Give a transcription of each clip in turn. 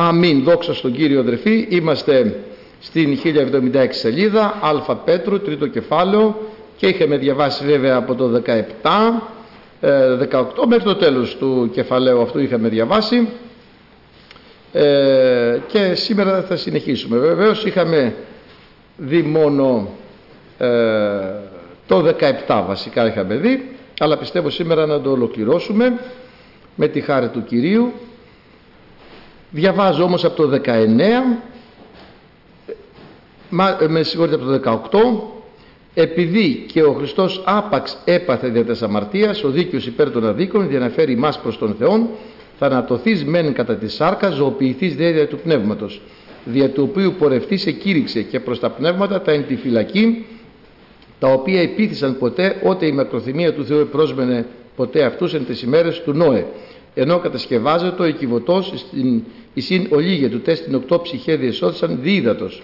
Αμήν, δόξα στον Κύριο αδερφοί. Είμαστε στην 1076 σελίδα, Α Πέτρου, τρίτο κεφάλαιο. Και είχαμε διαβάσει βέβαια από το 17, 18 μέχρι το τέλος του κεφαλαίου αυτού είχαμε διαβάσει. Ε, και σήμερα θα συνεχίσουμε. Βεβαίως είχαμε δει μόνο ε, το 17 βασικά είχαμε δει. Αλλά πιστεύω σήμερα να το ολοκληρώσουμε με τη χάρη του Κυρίου διαβάζω όμως από το 19 με συγχωρείτε από το 18 επειδή και ο Χριστός άπαξ έπαθε δια της αμαρτίας ο δίκαιος υπέρ των αδίκων για να φέρει μας προς τον Θεόν θανατωθείς μεν κατά τη σάρκα ζωοποιηθείς δια του πνεύματος δια του οποίου πορευτής εκήρυξε και προς τα πνεύματα τα εν τη φυλακή τα οποία επίθυσαν ποτέ ότε η μακροθυμία του Θεού επρόσμενε ποτέ αυτούς εν τις ημέρες του Νόε ενώ κατασκευάζεται ο εκκιβωτός στην εισήν ολίγε του τεστ την οκτώ ψυχέ διεσώθησαν δίδατος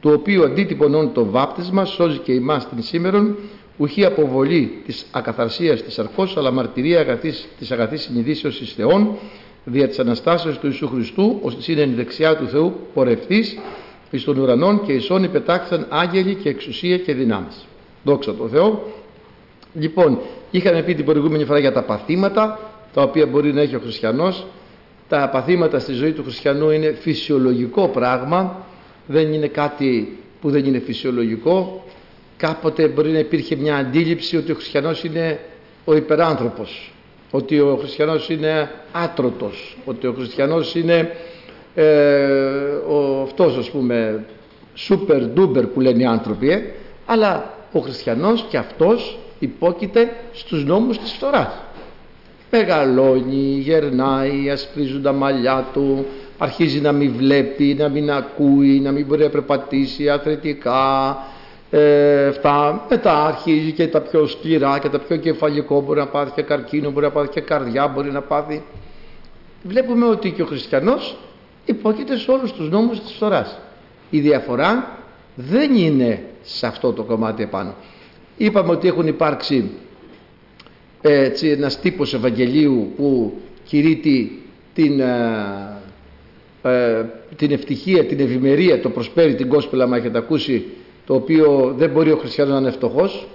του οποίου αντίτυπωνών το βάπτισμα σώζει και ημάς την σήμερον ουχή αποβολή της ακαθαρσίας της αρκός αλλά μαρτυρία αγαθής, της αγαθής συνειδήσεως εις Θεών δια της Αναστάσεως του Ιησού Χριστού ώστε είναι δεξιά του Θεού πορευτής εις των ουρανών και εις όνοι πετάξαν άγγελοι και εξουσία και δυνάμεις. Δόξα τω Θεώ. Λοιπόν, είχαμε πει την προηγούμενη φορά για τα παθήματα τα οποία μπορεί να έχει ο χριστιανός. Τα παθήματα στη ζωή του χριστιανού είναι φυσιολογικό πράγμα, δεν είναι κάτι που δεν είναι φυσιολογικό. Κάποτε μπορεί να υπήρχε μια αντίληψη ότι ο χριστιανός είναι ο υπεράνθρωπος, ότι ο χριστιανός είναι άτρωτος, ότι ο χριστιανός είναι ε, ο, αυτός ας πούμε super duper που λένε οι άνθρωποι ε, αλλά ο χριστιανός και αυτός υπόκειται στους νόμους της φθοράς μεγαλώνει, γερνάει, ασπρίζουν τα μαλλιά του αρχίζει να μην βλέπει, να μην ακούει, να μην μπορεί να περπατήσει αθλητικά ε, αυτά. μετά αρχίζει και τα πιο σκληρά και τα πιο κεφαλικό. Μπορεί να πάθει και καρκίνο, μπορεί να πάθει και καρδιά, μπορεί να πάθει. Βλέπουμε ότι και ο χριστιανός υπόκειται σε όλους τους νόμους της φθοράς η διαφορά δεν είναι σε αυτό το κομμάτι επάνω. Είπαμε ότι έχουν υπάρξει έτσι, ένας τύπος Ευαγγελίου που κηρύττει την, ε, ε, την ευτυχία, την ευημερία, το προσπέρι την κόσπελα μα έχετε ακούσει το οποίο δεν μπορεί ο χριστιανός να είναι φτωχός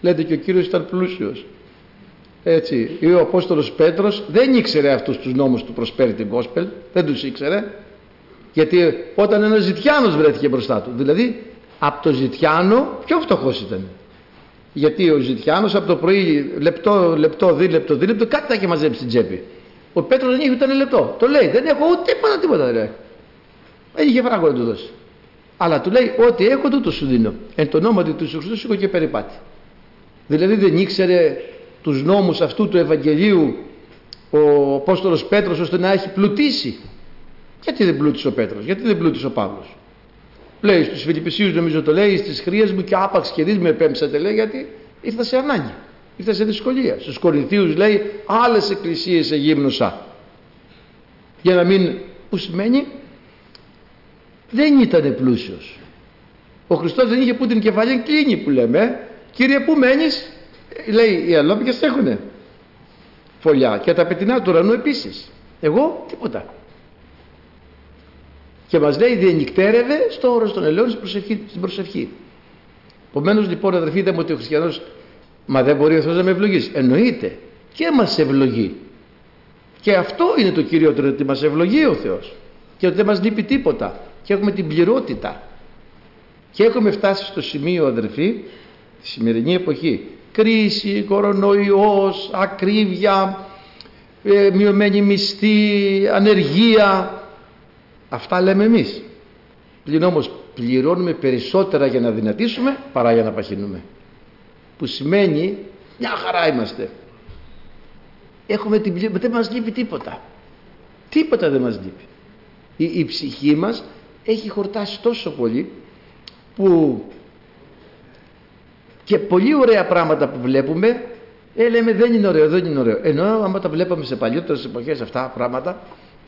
λέτε και ο Κύριος ήταν πλούσιος. Έτσι, ή ο Απόστολος Πέτρος δεν ήξερε αυτούς τους νόμους του προσπέρι την κόσπελ δεν τους ήξερε γιατί όταν ένας ζητιάνος βρέθηκε μπροστά του δηλαδή από το ζητιάνο πιο φτωχός ήταν γιατί ο Ζητιάνος από το πρωί λεπτό, λεπτό, δίλεπτο, δίλεπτο κάτι θα είχε μαζέψει στην τσέπη. Ο Πέτρος δεν είχε ούτε ένα λεπτό. Το λέει, δεν έχω ούτε τίποτα, τίποτα δεν έχω. Δεν είχε φράγκο να του δώσει. Αλλά του λέει, ό,τι έχω τούτο σου δίνω. Εν το όνομα του Χριστού σήκω και περιπάτη. Δηλαδή δεν ήξερε τους νόμους αυτού του Ευαγγελίου ο Απόστολος Πέτρος ώστε να έχει πλουτίσει. Γιατί δεν πλούτησε ο Πέτρος, γιατί δεν πλούτησε ο Παύλος λέει στους Φιλιππισίους νομίζω το λέει στις χρειές μου και άπαξ και με επέμψατε λέει γιατί ήρθα σε ανάγκη ήρθα σε δυσκολία. Στους Κορινθίους λέει άλλες εκκλησίες εγύμνωσα για να μην που σημαίνει δεν ήταν πλούσιος. Ο Χριστός δεν είχε που την κεφαλή κλείνει που λέμε. Κύριε που μένεις; Λέει οι αλόπικες έχουνε φωλιά. Και τα πετεινά του ουρανού επίσης εγώ τίποτα και μας λέει διενυκτέρευε στο όρος των ελαιών στην προσευχή. Στην προσευχή. Επομένως λοιπόν αδερφοί είδαμε ότι ο χριστιανός μα δεν μπορεί ο Θεός να με ευλογήσει. Εννοείται και μας ευλογεί. Και αυτό είναι το κυριότερο ότι μας ευλογεί ο Θεός και ότι δεν μας λείπει τίποτα και έχουμε την πληρότητα και έχουμε φτάσει στο σημείο αδερφοί τη σημερινή εποχή κρίση, κορονοϊός, ακρίβεια ε, μειωμένη μισθή, ανεργία Αυτά λέμε εμείς. Πλην όμως πληρώνουμε περισσότερα για να δυνατήσουμε παρά για να παχυνούμε. Που σημαίνει μια χαρά είμαστε. Έχουμε την πληρώνουμε, δεν μας λείπει τίποτα. Τίποτα δεν μας λείπει. Η, η ψυχή μας έχει χορτάσει τόσο πολύ που και πολύ ωραία πράγματα που βλέπουμε ε, λέμε δεν είναι ωραίο, δεν είναι ωραίο. Ενώ άμα τα βλέπαμε σε παλιότερες εποχές αυτά πράγματα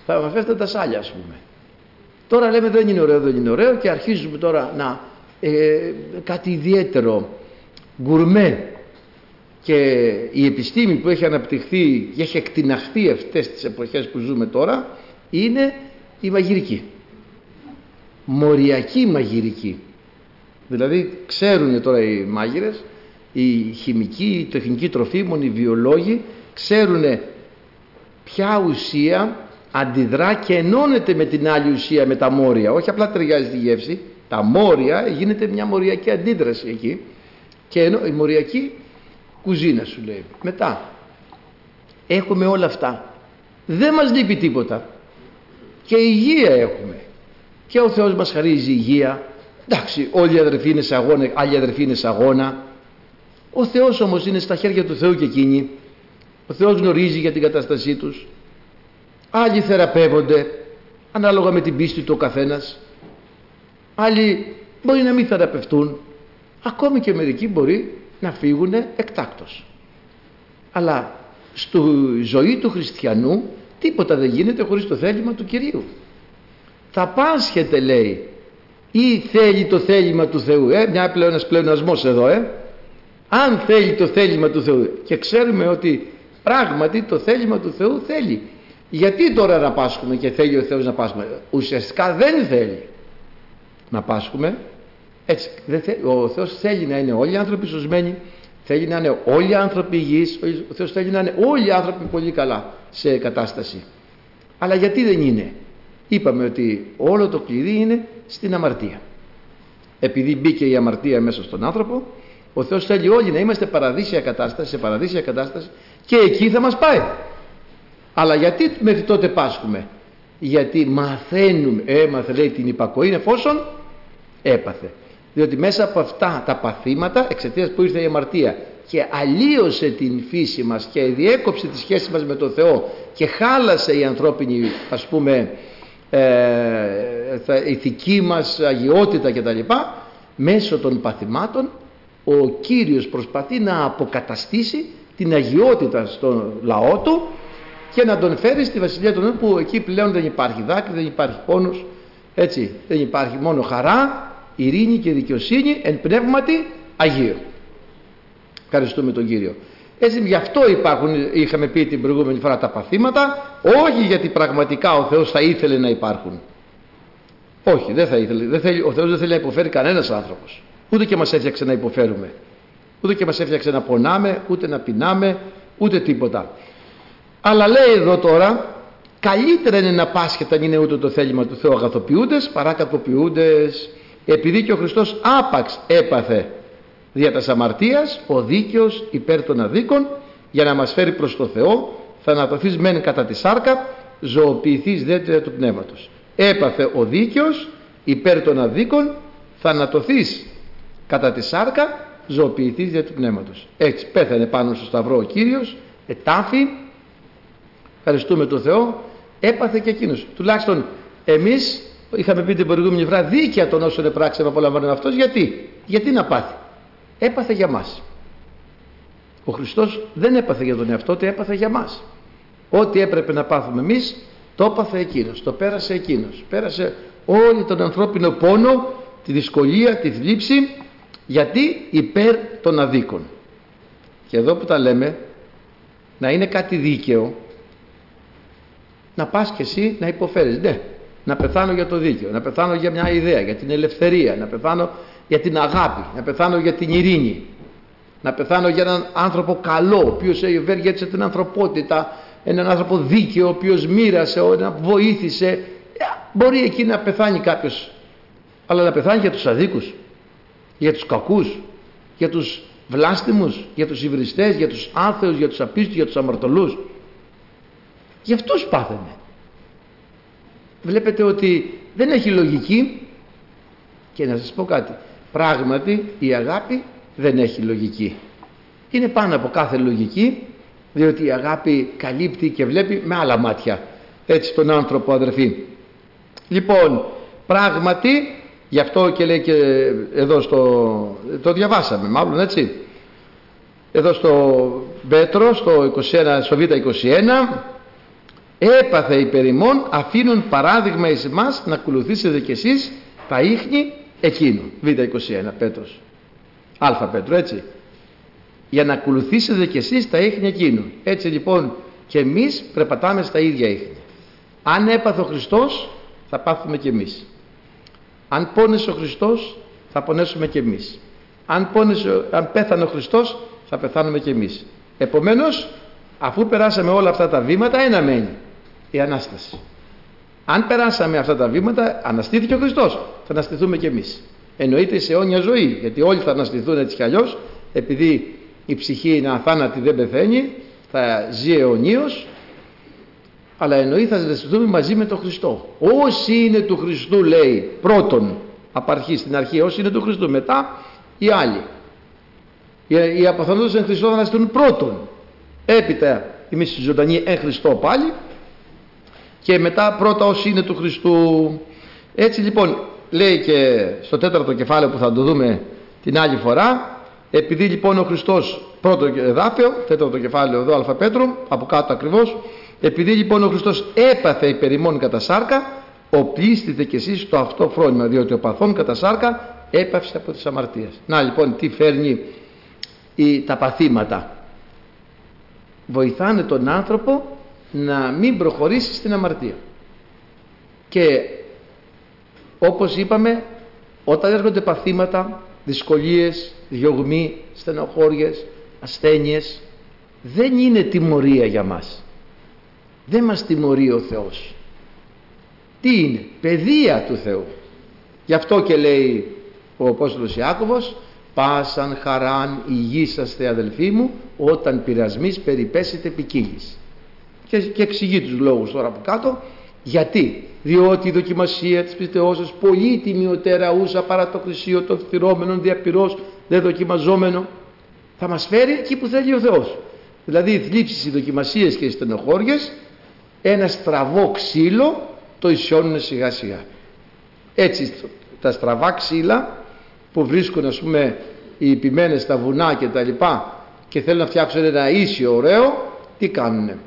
θα μας φέρετε τα σάλια ας πούμε. Τώρα λέμε δεν είναι ωραίο, δεν είναι ωραίο και αρχίζουμε τώρα να ε, κάτι ιδιαίτερο γκουρμέ και η επιστήμη που έχει αναπτυχθεί και έχει εκτιναχθεί αυτές τις εποχές που ζούμε τώρα είναι η μαγειρική. Μοριακή μαγειρική. Δηλαδή ξέρουν τώρα οι μάγειρες, οι χημικοί, οι τεχνικοί τροφίμων, οι βιολόγοι, ξέρουν ποια ουσία αντιδρά και ενώνεται με την άλλη ουσία, με τα μόρια. Όχι απλά ταιριάζει τη γεύση, τα μόρια γίνεται μια μοριακή αντίδραση εκεί και ενώ η μοριακή κουζίνα σου λέει. Μετά έχουμε όλα αυτά. Δεν μας λείπει τίποτα. Και υγεία έχουμε. Και ο Θεός μας χαρίζει υγεία. Εντάξει, όλοι οι αδερφοί είναι σε αγώνα, άλλοι αδερφοί είναι σε αγώνα. Ο Θεός όμως είναι στα χέρια του Θεού και εκείνοι. Ο Θεός γνωρίζει για την κατάστασή τους. Άλλοι θεραπεύονται ανάλογα με την πίστη του ο καθένας. Άλλοι μπορεί να μην θεραπευτούν. Ακόμη και μερικοί μπορεί να φύγουν εκτάκτως. Αλλά στη ζωή του χριστιανού τίποτα δεν γίνεται χωρίς το θέλημα του Κυρίου. Θα πάσχεται λέει ή θέλει το θέλημα του Θεού. Ε, μια πλέον, ένας πλεονασμός εδώ. Ε. Αν θέλει το θέλημα του Θεού και ξέρουμε ότι πράγματι το θέλημα του Θεού θέλει. Γιατί τώρα να πάσχουμε και θέλει ο Θεός να πάσχουμε; Ουσιαστικά δεν θέλει να πάσχουμε. Έτσι, δεν ο Θεός θέλει να είναι όλοι οι άνθρωποι σωσμένοι, θέλει να είναι όλοι οι άνθρωποι υγιείς, ο Θεός θέλει να είναι όλοι οι άνθρωποι πολύ καλά σε κατάσταση. Αλλά γιατί δεν είναι; Είπαμε ότι όλο το κλειδί είναι στην αμαρτία. Επειδή μπήκε η αμαρτία μέσα στον άνθρωπο, ο Θεός θέλει όλοι να είμαστε παραδείσια κατάσταση, σε παραδείσια κατάσταση και εκεί θα μας πάει. Αλλά γιατί μέχρι τότε πάσχουμε; Γιατί μαθαίνουμε, έμαθε λέει την υπακοή εφόσον έπαθε. Διότι μέσα από αυτά τα παθήματα εξαιτίας που ήρθε η αμαρτία και αλλίωσε την φύση μας και διέκοψε τη σχέση μας με τον Θεό και χάλασε η ανθρώπινη ας πούμε ε, ηθική μας αγιότητα κτλ μέσω των παθημάτων ο Κύριος προσπαθεί να αποκαταστήσει την αγιότητα στον λαό του και να τον φέρει στη Βασιλεία των που εκεί πλέον δεν υπάρχει δάκρυ, δεν υπάρχει πόνος έτσι δεν υπάρχει μόνο χαρά ειρήνη και δικαιοσύνη εν πνεύματι Αγίου ευχαριστούμε τον Κύριο έτσι γι' αυτό υπάρχουν, είχαμε πει την προηγούμενη φορά τα παθήματα, όχι γιατί πραγματικά ο Θεός θα ήθελε να υπάρχουν. Όχι, δεν θα ήθελε. Δεν θέλει, ο Θεός δεν θέλει να υποφέρει κανένας άνθρωπος. Ούτε και μας έφτιαξε να υποφέρουμε. Ούτε και μας έφτιαξε να πονάμε, ούτε να πεινάμε, ούτε τίποτα. Αλλά λέει εδώ τώρα, καλύτερα είναι να πάσχεται αν είναι ούτε το θέλημα του Θεού αγαθοποιούντες παρά κακοποιούντες. Επειδή και ο Χριστός άπαξ έπαθε δια τας αμαρτίας ο δίκαιος υπέρ των αδίκων για να μας φέρει προς το Θεό θα ανατοθείς μεν κατά τη σάρκα ζωοποιηθείς δέντρια του πνεύματος έπαθε ο δίκαιος υπέρ των αδίκων θα ανατοθείς κατά τη σάρκα ζωοποιηθείς δια του πνεύματος έτσι πέθανε πάνω στο σταυρό ο Κύριος ετάφη ευχαριστούμε τον Θεό έπαθε και εκείνος τουλάχιστον εμείς είχαμε πει την προηγούμενη φορά δίκαια των όσων επράξαμε απολαμβάνουμε αυτός γιατί; Γιατί να πάθει; Έπαθε για μας. Ο Χριστός δεν έπαθε για τον εαυτό του, έπαθε για μας. Ό,τι έπρεπε να πάθουμε εμείς, το έπαθε εκείνος, το πέρασε εκείνος. Πέρασε όλη τον ανθρώπινο πόνο, τη δυσκολία, τη θλίψη, γιατί υπέρ των αδίκων. Και εδώ που τα λέμε, να είναι κάτι δίκαιο, να πας και εσύ να υποφέρεις. Ναι, να πεθάνω για το δίκαιο, να πεθάνω για μια ιδέα, για την ελευθερία, να πεθάνω για την αγάπη, να πεθάνω για την ειρήνη, να πεθάνω για έναν άνθρωπο καλό, ο οποίος ευεργέτησε την ανθρωπότητα, έναν άνθρωπο δίκαιο, ο οποίος μοίρασε, να βοήθησε. Ε, μπορεί εκεί να πεθάνει κάποιος, αλλά να πεθάνει για τους αδίκους, για τους κακούς, για τους βλάστημους, για τους υβριστές, για τους άθεους, για τους απίστους, για τους αμαρτωλούς. Γι' αυτούς πάθαμε. Βλέπετε ότι δεν έχει λογική και να σας πω κάτι Πράγματι η αγάπη δεν έχει λογική. Είναι πάνω από κάθε λογική διότι η αγάπη καλύπτει και βλέπει με άλλα μάτια έτσι τον άνθρωπο αδερφή. Λοιπόν πράγματι γι' αυτό και λέει και εδώ στο το διαβάσαμε μάλλον έτσι εδώ στο Πέτρο στο, 21, στο Β21 έπαθε υπερημών αφήνουν παράδειγμα εις εμάς να ακολουθήσετε κι εσείς τα ίχνη εκείνου Β21 Πέτρος Α Πέτρο έτσι για να ακολουθήσετε κι εσείς τα ίχνη εκείνου έτσι λοιπόν και εμείς πρεπατάμε στα ίδια ίχνη αν έπαθε ο Χριστός θα πάθουμε κι εμείς. Αν πόνεσε ο Χριστός θα πονέσουμε κι εμείς. Αν, πόνεσε, αν πέθανε ο Χριστός θα πεθάνουμε κι εμείς. Επομένως αφού περάσαμε όλα αυτά τα βήματα ένα μένει η Ανάσταση. Αν περάσαμε αυτά τα βήματα αναστήθηκε ο Χριστός θα αναστηθούμε κι εμείς. Εννοείται σε αιώνια ζωή γιατί όλοι θα αναστηθούν έτσι κι αλλιώς επειδή η ψυχή είναι αθάνατη δεν πεθαίνει θα ζει αιωνίως αλλά εννοεί θα ζεστηθούμε μαζί με τον Χριστό. Όσοι είναι του Χριστού λέει πρώτον από αρχή στην αρχή όσοι είναι του Χριστού μετά οι άλλοι. Οι, οι αποθανόντες εν Χριστώ θα αναστηθούν πρώτον. Έπειτα εμείς στη ζωντανή εν Χριστώ πάλι και μετά πρώτα όσοι είναι του Χριστού. Έτσι λοιπόν λέει και στο τέταρτο κεφάλαιο που θα το δούμε την άλλη φορά επειδή λοιπόν ο Χριστός πρώτο εδάφιο, τέταρτο κεφάλαιο εδώ αλφα Πέτρου, από κάτω ακριβώς επειδή λοιπόν ο Χριστός έπαθε υπερημών κατά σάρκα, οπλίστητε κι εσείς το αυτό φρόνημα, διότι ο παθών κατά σάρκα έπαυσε από τις αμαρτίες. Να λοιπόν τι φέρνει η, τα παθήματα. Βοηθάνε τον άνθρωπο να μην προχωρήσει στην αμαρτία. Και όπως είπαμε, όταν έρχονται παθήματα, δυσκολίες, διωγμοί, στενοχώριες, ασθένειες, δεν είναι τιμωρία για μας. Δεν μας τιμωρεί ο Θεός. Τι είναι; Παιδεία του Θεού. Γι' αυτό και λέει ο Απόστολος Ιάκωβος πάσαν χαράν υγείσαστε αδελφοί μου όταν πειρασμής περιπέσετε ποικίλης και, και εξηγεί τους λόγους τώρα από κάτω. Γιατί; Διότι η δοκιμασία της πιστεώσεως πολύτιμη ο τεραούσα παρά το χρυσίο των φθυρώμενων διαπυρός δεν δοκιμαζόμενο. Θα μας φέρει εκεί που θέλει ο Θεός. Δηλαδή οι θλίψεις, οι δοκιμασίες και οι στενοχώριες ένα στραβό ξύλο το ισιώνουν σιγά σιγά. Έτσι τα στραβά ξύλα που βρίσκουν ας πούμε οι επιμένες στα βουνά και τα λοιπά και θέλουν να φτιάξουν ένα ίσιο ωραίο τι κάνουνε;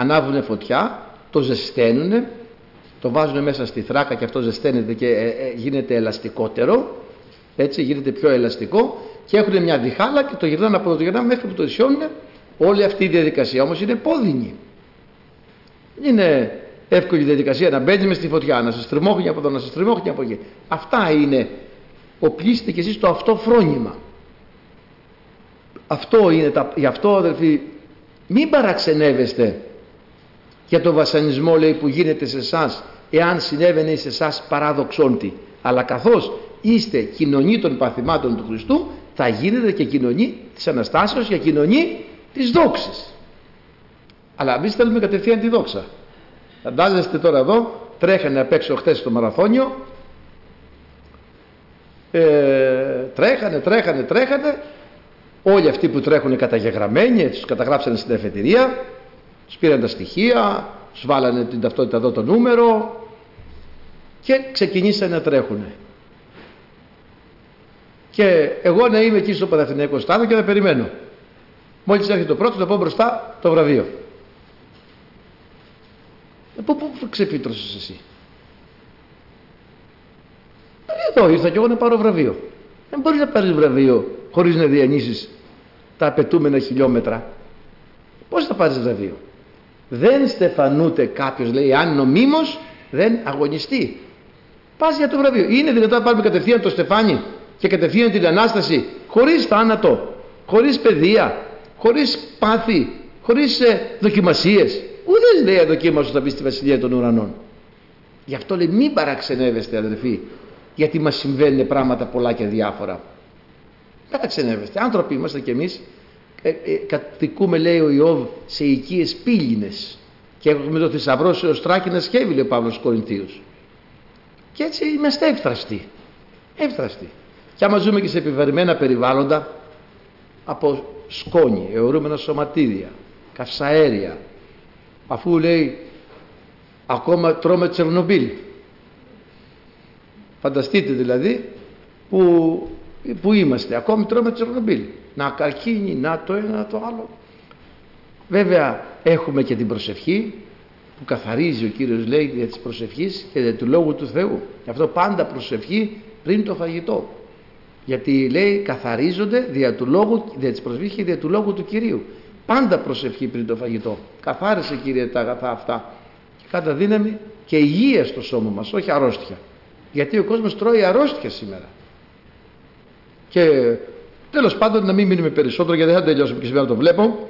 Ανάβουν φωτιά το ζεσταίνουν το βάζουν μέσα στη θράκα και αυτό ζεσταίνεται και ε, ε, γίνεται ελαστικότερο έτσι γίνεται πιο ελαστικό και έχουν μια διχάλα και το γυρνάνε από το γυρνάνε μέχρι που το ισιώνουν όλη αυτή η διαδικασία όμως είναι πόδινη είναι εύκολη διαδικασία να μπαίνεις μες στη φωτιά, να σε στριμώχνει από εδώ, να σε στριμώχνει από εκεί. Αυτά είναι. Οπλίστε κι εσείς το αυτό φρόνημα. Αυτό είναι τα... Γι' αυτό αδελφοί μην παραξενεύεστε για το βασανισμό λέει που γίνεται σε εσάς εάν συνέβαινε σε εσάς παράδοξόντι αλλά καθώς είστε κοινωνοί των παθημάτων του Χριστού θα γίνετε και κοινωνοί της Αναστάσεως και κοινωνοί της δόξης αλλά εμείς θέλουμε κατευθείαν τη δόξα. Φαντάζεστε τώρα εδώ, τρέχανε απ' έξω χθε στο μαραθώνιο. Ε, τρέχανε, τρέχανε, τρέχανε. Όλοι αυτοί που τρέχουν καταγεγραμμένοι, τους καταγράψανε στην εφετηρία, τους πήραν τα στοιχεία, τους βάλανε την ταυτότητα εδώ το νούμερο και ξεκινήσανε να τρέχουν. Και εγώ να είμαι εκεί στο Παναθηναϊκό Στάδιο και να περιμένω. Μόλις έρχεται το πρώτο, θα πω μπροστά το βραβείο. Από πού ξεφύτρωσες εσύ; Εδώ ήρθα και εγώ να πάρω βραβείο. Δεν μπορείς να πάρεις βραβείο χωρίς να διανύσεις τα απαιτούμενα χιλιόμετρα. Πώς θα πάρεις βραβείο; Δεν στεφανούται κάποιος λέει αν νομίμως δεν αγωνιστεί. Πας για το βραβείο. Είναι δυνατόν να πάρουμε κατευθείαν το στεφάνι και κατευθείαν την Ανάσταση χωρίς θάνατο, χωρίς παιδεία, χωρίς πάθη, χωρίς ε, δοκιμασίες. Ούτε λέει αδοκίμαστο θα μπει στη βασιλεία των ουρανών. Γι' αυτό λέει μην παραξενεύεστε αδερφοί γιατί μας συμβαίνουν πράγματα πολλά και διάφορα. Παραξενεύεστε. Άνθρωποι είμαστε κι εμείς ε, ε, κατοικούμε λέει ο Ιώβ σε οικίες πύλινες και έχουμε το θησαυρό σε οστράκι σκεύει λέει ο Παύλος Κορινθίους. Και έτσι είμαστε εύθραστοι. Εύθραστοι. Και άμα ζούμε και σε επιβαρημένα περιβάλλοντα από σκόνη, αιωρούμενα σωματίδια, καυσαέρια, αφού λέει ακόμα τρώμε Τσερνομπίλ φανταστείτε δηλαδή που, που είμαστε ακόμη τρώμε Τσερνομπίλ να καρκίνη, να το ένα, το άλλο βέβαια έχουμε και την προσευχή που καθαρίζει ο Κύριος λέει για της προσευχής και για του Λόγου του Θεού γι' αυτό πάντα προσευχή πριν το φαγητό γιατί λέει καθαρίζονται δια, του λόγου, δια της προσευχής και δια του Λόγου του Κυρίου Πάντα προσευχή πριν το φαγητό. Καθάρισε Κύριε τα αγαθά αυτά. Και κατά δύναμη και υγεία στο σώμα μας, όχι αρρώστια. Γιατί ο κόσμος τρώει αρρώστια σήμερα. Και τέλος πάντων να μην μείνουμε περισσότερο γιατί δεν θα τελειώσουμε και σήμερα το βλέπω.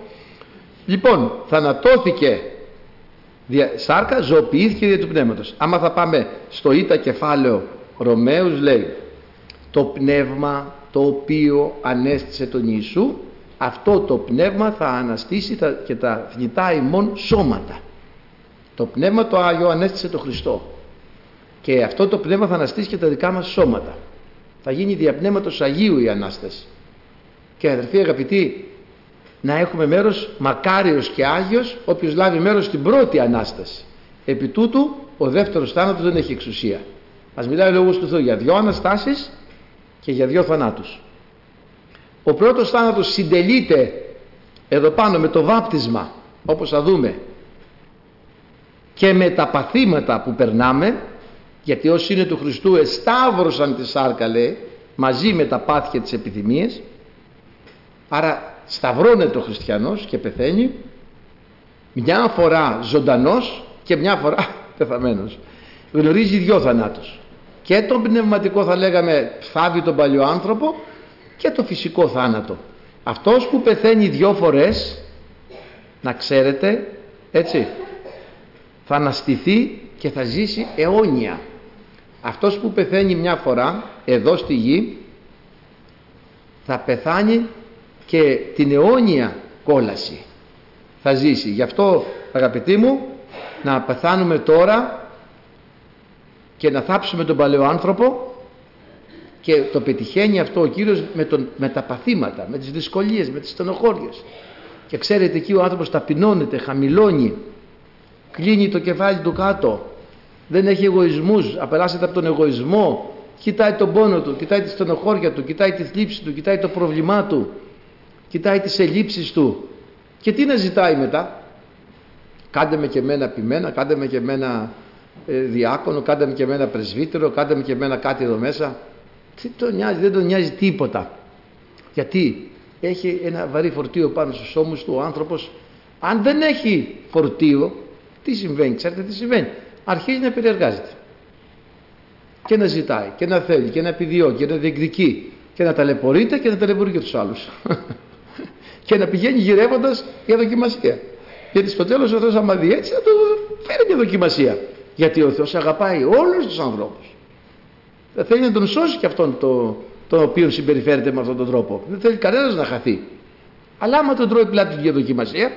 Λοιπόν, θανατώθηκε σάρκα, ζωοποιήθηκε δια του πνεύματος. Άμα θα πάμε στο ήττα κεφάλαιο Ρωμαίους λέει το πνεύμα το οποίο ανέστησε τον Ιησού αυτό το πνεύμα θα αναστήσει και τα θνητά ημών σώματα. Το πνεύμα το Άγιο ανέστησε τον Χριστό και αυτό το πνεύμα θα αναστήσει και τα δικά μας σώματα. Θα γίνει διαπνεύματος Αγίου η Ανάσταση. Και αδερφοί αγαπητοί, να έχουμε μέρος μακάριος και Άγιος όποιος λάβει μέρος στην πρώτη Ανάσταση. Επί τούτου ο δεύτερος θάνατος δεν έχει εξουσία. Μας μιλάει ο Λόγος του Θεού για δυο Αναστάσεις και για δυο θανάτους. Ο πρώτος θάνατος συντελείται εδώ πάνω με το βάπτισμα όπως θα δούμε και με τα παθήματα που περνάμε γιατί όσοι είναι του Χριστού εσταύρωσαν τη σάρκα λέει μαζί με τα πάθη και τις επιθυμίες άρα σταυρώνεται ο χριστιανός και πεθαίνει μια φορά ζωντανός και μια φορά πεθαμένος. Γνωρίζει δυο θανάτους. Και τον πνευματικό θα λέγαμε θάβει τον παλιό άνθρωπο και το φυσικό θάνατο. Αυτός που πεθαίνει δυο φορές να ξέρετε έτσι θα αναστηθεί και θα ζήσει αιώνια. Αυτός που πεθαίνει μια φορά εδώ στη γη θα πεθάνει και την αιώνια κόλαση θα ζήσει. Γι' αυτό αγαπητοί μου να πεθάνουμε τώρα και να θάψουμε τον παλαιό άνθρωπο και το πετυχαίνει αυτό ο Κύριος με, τον, με τα παθήματα, με τις δυσκολίες, με τις στενοχώριες. Και ξέρετε εκεί ο άνθρωπος ταπεινώνεται, χαμηλώνει κλείνει το κεφάλι του κάτω δεν έχει εγωισμούς, απελάσσεται από τον εγωισμό κοιτάει τον πόνο του, κοιτάει τη στενοχώρια του κοιτάει τη θλίψη του, κοιτάει το πρόβλημά του κοιτάει τις ελλείψεις του. Και τι να ζητάει μετά; Κάντε με και εμένα πειμένα κάντε με και εμένα ε, διάκονο κάντε με και εμένα πρεσβύτερο κάντε με και εμένα κάτι εδώ μέσα. Τι το νοιάζει, δεν τον νοιάζει τίποτα. Γιατί έχει ένα βαρύ φορτίο πάνω στους ώμους του ο άνθρωπος. Αν δεν έχει φορτίο τι συμβαίνει, ξέρετε τι συμβαίνει. Αρχίζει να περιεργάζεται και να ζητάει και να θέλει και να επιδιώκει και να διεκδικεί και να ταλαιπωρείται και να ταλαιπωρεί και τους άλλους και να πηγαίνει γυρεύοντας για δοκιμασία. Γιατί στο τέλος ο Θεός άμα δει έτσι θα του φέρει μια δοκιμασία. Γιατί ο Θεός αγαπάει όλους τους ανθρώπους. Δεν θέλει να τον σώσει και αυτόν το, το οποίο συμπεριφέρεται με αυτόν τον τρόπο. Δεν θέλει κανένας να χαθεί. Αλλά άμα τον τρώει πλάτη για δοκιμασία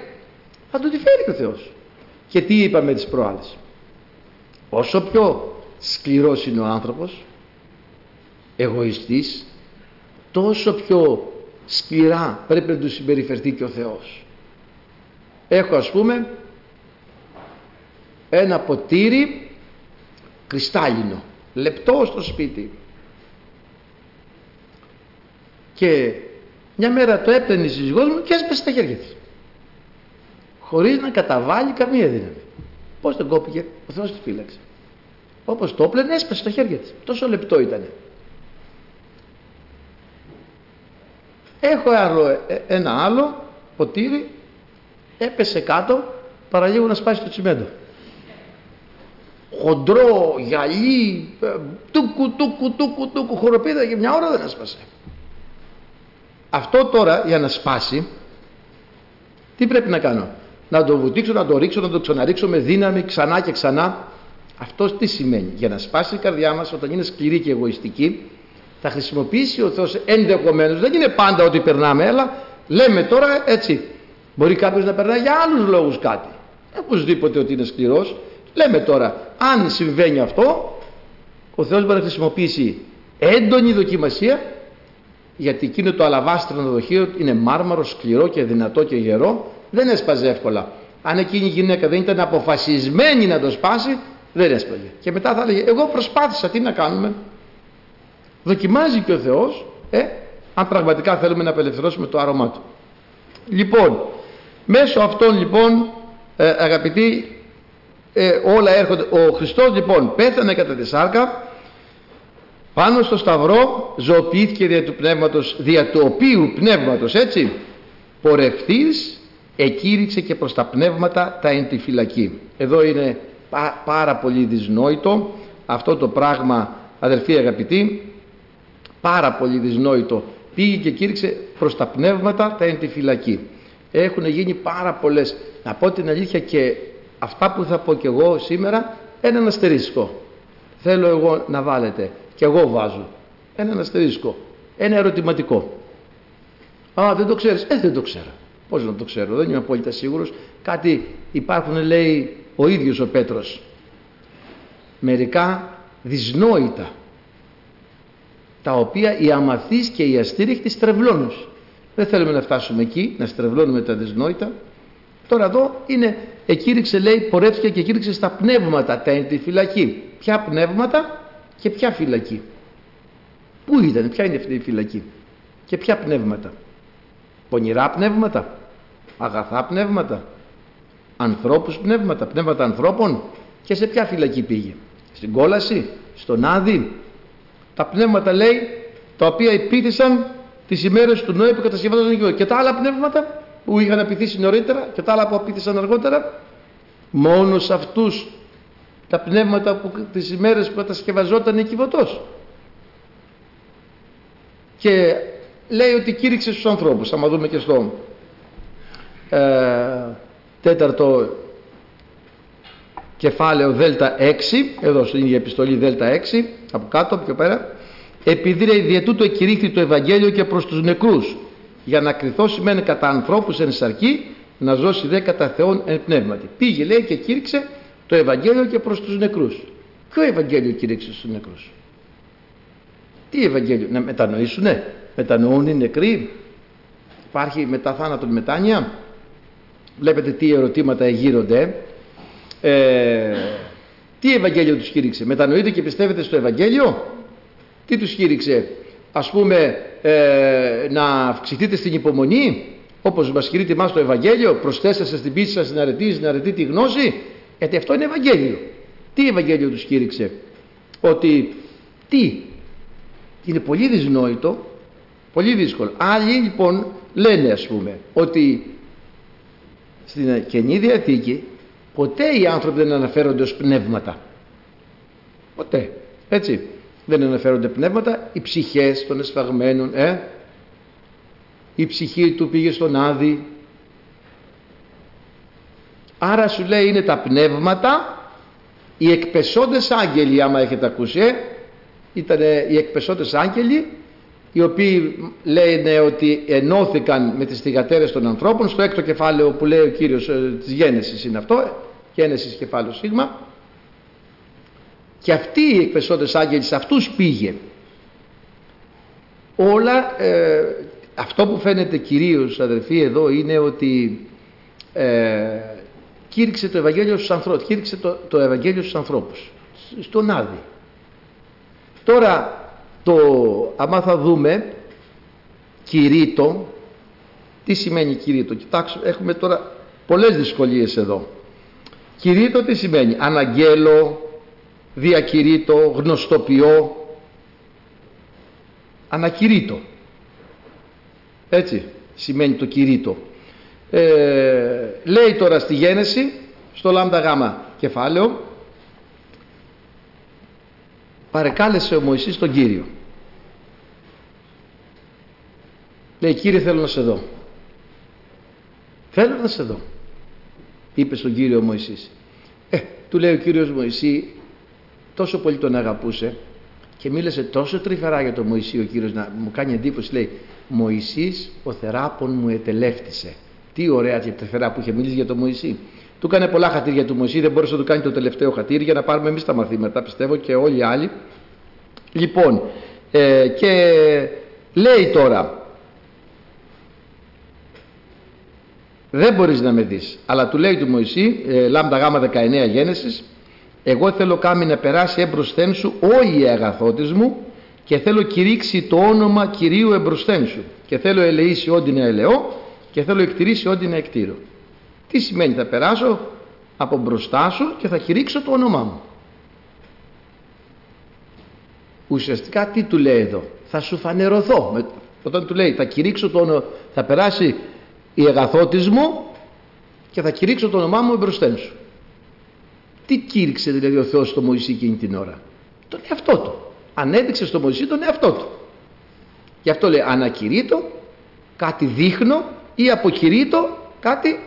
θα του τη φέρει ο Θεός. Και τι είπαμε τις προάλλες. Όσο πιο σκληρός είναι ο άνθρωπος εγωιστής τόσο πιο σκληρά. Πρέπει να τους συμπεριφερθεί και ο Θεός. Έχω ας πούμε ένα ποτήρι κρυστάλλινο λεπτό στο σπίτι. Και μια μέρα το έπαιρνε η σύζυγός μου και έσπασε στα χέρια της. Χωρίς να καταβάλει καμία δύναμη. Πως δεν κόπηκε; Ο Θεός τη φύλαξε. Όπως το έπαιρνε έσπασε στα χέρια της. Τόσο λεπτό ήταν έχω άλλο, ε, ένα άλλο ποτήρι έπεσε κάτω παραλίγο να σπάσει το τσιμέντο χοντρό, γυαλί, ε, τούκου, τούκου, τούκου, τούκου, χοροπίδα και μια ώρα δεν έσπασε. Αυτό τώρα για να σπάσει, τι πρέπει να κάνω; Να το βουτήξω, να το ρίξω, να το ξαναρίξω με δύναμη ξανά και ξανά. Αυτός τι σημαίνει; Για να σπάσει η καρδιά μας όταν είναι σκληρή και εγωιστική, θα χρησιμοποιήσει ο Θεός ενδεχομένως, δεν είναι πάντα ότι περνάμε, αλλά λέμε τώρα έτσι. Μπορεί κάποιος να περνάει για άλλους λόγους κάτι. Οπωσδήποτε ότι είναι σκληρός, Λέμε τώρα, αν συμβαίνει αυτό, ο Θεός μπορεί να χρησιμοποιήσει έντονη δοκιμασία, γιατί εκείνο το αλαβάστρινο δοχείο είναι μάρμαρο, σκληρό και δυνατό και γερό, δεν έσπαζε εύκολα. Αν εκείνη η γυναίκα δεν ήταν αποφασισμένη να το σπάσει, δεν έσπαζε. Και μετά θα έλεγε, εγώ προσπάθησα, τι να κάνουμε. Δοκιμάζει και ο Θεός, ε, αν πραγματικά θέλουμε να απελευθερώσουμε το άρωμά του. Λοιπόν, μέσω αυτών λοιπόν, ε, αγαπητοί, ε, όλα έρχονται. Ο Χριστός λοιπόν πέθανε κατά τη σάρκα πάνω στο σταυρό ζωοποιήθηκε δια του πνεύματος δια του οποίου πνεύματος έτσι πορευθείς εκήρυξε και προς τα πνεύματα τα εν τη φυλακή εδώ είναι πάρα πολύ δυσνόητο αυτό το πράγμα αδερφοί αγαπητοί πάρα πολύ δυσνόητο. Πήγε και κήρυξε προς τα πνεύματα τα εν τη φυλακή έχουν γίνει πάρα πολλές. Να πω την αλήθεια και αυτά που θα πω και εγώ σήμερα έναν αστερίσκο. Θέλω εγώ να βάλετε. Και εγώ βάζω. Έναν αστερίσκο. Ένα ερωτηματικό. Α δεν το ξέρεις. Ε δεν το ξέρω. Πώς να το ξέρω δεν είμαι απόλυτα σίγουρος. Κάτι υπάρχουν λέει ο ίδιος ο Πέτρος. Μερικά δυσνόητα τα οποία οι αμαθείς και οι αστήριχτοι στρεβλώνουν. Δεν θέλουμε να φτάσουμε εκεί να στρεβλώνουμε τα δυσνόητα. Τώρα εδώ είναι εκήρυξε λέει πορεύτηκε και εκήρυξε στα πνεύματα τα εν τη φυλακή. Ποια πνεύματα και ποια φυλακή. Πού ήταν ποια είναι αυτή η φυλακή και ποια πνεύματα. Πονηρά πνεύματα αγαθά πνεύματα ανθρώπους πνεύματα πνεύματα ανθρώπων. Και σε ποια φυλακή πήγε στην κόλαση στον άδη τα πνεύματα λέει τα οποία υπήθησαν τις ημέρες του Νόη που κατασκευάζονταν γιο και τα άλλα πνεύματα που είχαν απειθήσει νωρίτερα και τα άλλα που απήθησαν αργότερα μόνο σε αυτούς τα πνεύματα που τις ημέρες που κατασκευαζόταν η κυβωτός και λέει ότι κήρυξε στους ανθρώπους άμα δούμε και στο ε, τέταρτο κεφάλαιο Δέλτα 6 εδώ στην ίδια επιστολή Δέλτα 6 από κάτω πιο πέρα. Επειδή ρε διετού το εκηρύχθη το Ευαγγέλιο και προς τους νεκρούς για να κριθώ σημαίνει κατά ανθρώπους εν σαρκή να ζώσει δε κατά Θεόν εν πνεύματι πήγε λέει και κήρυξε το Ευαγγέλιο και προς τους νεκρούς. Ποιο Ευαγγέλιο κήρυξε στους νεκρούς; Τι Ευαγγέλιο; Να μετανοήσουνε; Μετανοούν οι νεκροί; Υπάρχει μετά θάνατον μετάνοια; Βλέπετε τι ερωτήματα εγείρονται. Ε, τι Ευαγγέλιο τους κήρυξε μετανοείτε και πιστεύετε στο Ευαγγέλιο; Τι τους κήρυξε ας πούμε ε, να αυξηθείτε στην υπομονή; Όπως μας κηρύττει εμάς το Ευαγγέλιο προσθέσατε στην πίστη σας να αρετή, να αρετή τη γνώση; Γιατί αυτό είναι Ευαγγέλιο. Τι Ευαγγέλιο τους κήρυξε ότι τι είναι πολύ δυσνόητο πολύ δύσκολο. Άλλοι λοιπόν λένε ας πούμε ότι στην Καινή Διαθήκη ποτέ οι άνθρωποι δεν αναφέρονται ως πνεύματα. Ποτέ. Έτσι. Δεν αναφέρονται πνεύματα. Οι ψυχές των εσφαγμένων ε; η ψυχή του πήγε στον Άδη. Άρα σου λέει είναι τα πνεύματα. Οι εκπεσόντες άγγελοι άμα έχετε ακούσει ε; ήταν οι εκπεσόντες άγγελοι οι οποίοι λένε ότι ενώθηκαν με τις θυγατέρες των ανθρώπων στο έκτο κεφάλαιο που λέει ο Κύριος ε, της Γένεσης είναι αυτό Γένεσης κεφάλαιο σίγμα και αυτοί οι εκπεσόντες άγγελοι σε αυτούς πήγε. Όλα ε, αυτό που φαίνεται κυρίως αδερφοί εδώ είναι ότι ε, κήρυξε το Ευαγγέλιο στους ανθρώπους κήρυξε το, το Ευαγγέλιο στους ανθρώπους στον Άδη. Τώρα το άμα θα δούμε κηρύττω τι σημαίνει κηρύττω; Κοιτάξτε έχουμε τώρα πολλές δυσκολίες εδώ. Κηρύττω τι σημαίνει; Αναγγέλω διακηρύττω γνωστοποιώ. Ανακηρύττω. Έτσι σημαίνει το κηρύττω. Ε, λέει τώρα στη γένεση στο λάμδα γάμα κεφάλαιο παρεκάλεσε ο Μωυσής τον Κύριο. Λέει Κύριε θέλω να σε δω θέλω να σε δω είπε στον Κύριο Μωυσής. Ε, του λέει ο Κύριος Μωυσή τόσο πολύ τον αγαπούσε και μίλησε τόσο τρυφερά για τον Μωυσή ο Κύριος να μου κάνει εντύπωση. Λέει Μωυσής ο θεράπων μου ετελεύτησε τι ωραία και τρυφερά που είχε μιλήσει για τον Μωυσή του έκανε πολλά χατήρια του Μωυσή, δεν μπορούσε να του κάνει το τελευταίο χατήρι για να πάρουμε εμείς τα μαθήματα, πιστεύω και όλοι οι άλλοι. Λοιπόν, ε, και λέει τώρα, δεν μπορείς να με δεις, αλλά του λέει του Μωυσή, ε, λάμδα γάμα 19 γένεσης, εγώ θέλω κάμι να περάσει εμπροσθέν σου όλη η αγαθότης μου και θέλω κηρύξει το όνομα Κυρίου εμπροσθέν σου και θέλω ελεήσει ό,τι να ελεώ και θέλω εκτηρήσει ό,τι να εκτήρω. Τι σημαίνει θα περάσω από μπροστά σου και θα κηρύξω το όνομά μου. Ουσιαστικά τι του λέει εδώ; Θα σου φανερωθώ. Όταν του λέει θα κηρύξω το όνομα, θα περάσει η αγαθότης μου και θα κηρύξω το όνομά μου μπροστά σου. Τι κήρυξε δηλαδή ο Θεός στο Μωυσή εκείνη την ώρα; Τον εαυτό του. Ανέδειξε στο Μωυσή τον εαυτό του. Γι' αυτό λέει ανακηρύττω, κάτι δείχνω ή αποκηρύττω κάτι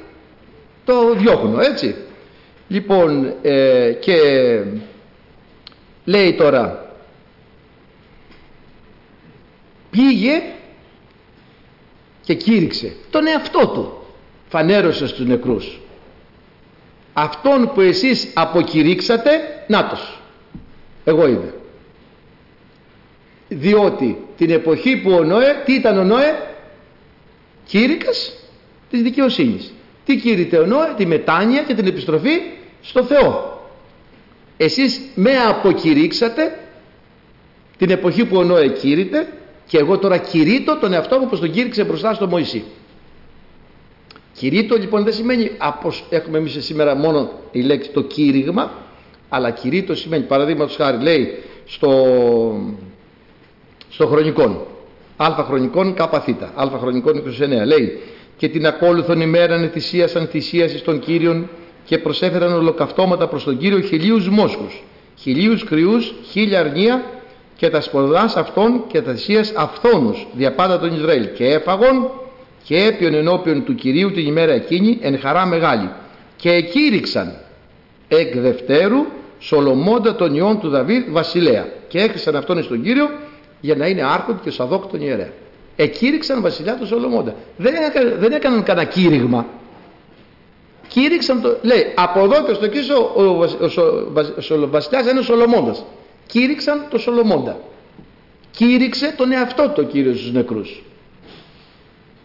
το διώχνω έτσι. Λοιπόν ε, και λέει τώρα πήγε και κήρυξε τον εαυτό του φανέρωσες στους νεκρούς. Αυτόν που εσείς αποκηρύξατε νάτος εγώ είμαι. Διότι την εποχή που ο Νόε τι ήταν ο Νόε; Κήρυκας της δικαιοσύνης τι κήρυτε ο Νόε τη μετάνοια και την επιστροφή στο Θεό. Εσείς με αποκηρύξατε την εποχή που ο Νόε κήρυτε και εγώ τώρα κηρύττω τον εαυτό μου όπως τον κήρυξε μπροστά στο Μωυσή. Κηρύττω λοιπόν δεν σημαίνει όπως έχουμε εμείς σήμερα μόνο η λέξη το κήρυγμα αλλά κηρύττω σημαίνει παραδείγματος χάρη λέει στο, στο χρονικόν. Α χρονικών κάπα θήτα. Α χρονικών 29 λέει και την ακόλουθον ημέραν θυσίασαν θυσίασης των Κύριων και προσέφεραν ολοκαυτώματα προς τον Κύριο χιλίους μόσχους χιλίους κρυούς χίλια αρνία και τα σποδάς αυτών και τα θυσίας αυθόνους διαπάντα των Ισραήλ και έφαγον και έπιον ενώπιον του Κυρίου την ημέρα εκείνη εν χαρά μεγάλη. Και εκήρυξαν εκ Δευτέρου Σολομώντα των ιών του Δαβίδ βασιλέα και έκλεισαν αυτόν στον Κύριο για να είναι άρχον και σαδόκ τον ιερέα εκήρυξαν βασιλιά του Σολομώντα δεν, έκαναν, δεν έκαναν κανένα κήρυγμα κήρυξαν το λέει από εδώ και στο εκεί ο, ο, ο, ο βασιλιάς είναι ο Σολομώντας κήρυξαν το Σολομώντα κήρυξε τον εαυτό του ο Κύριος στους νεκρούς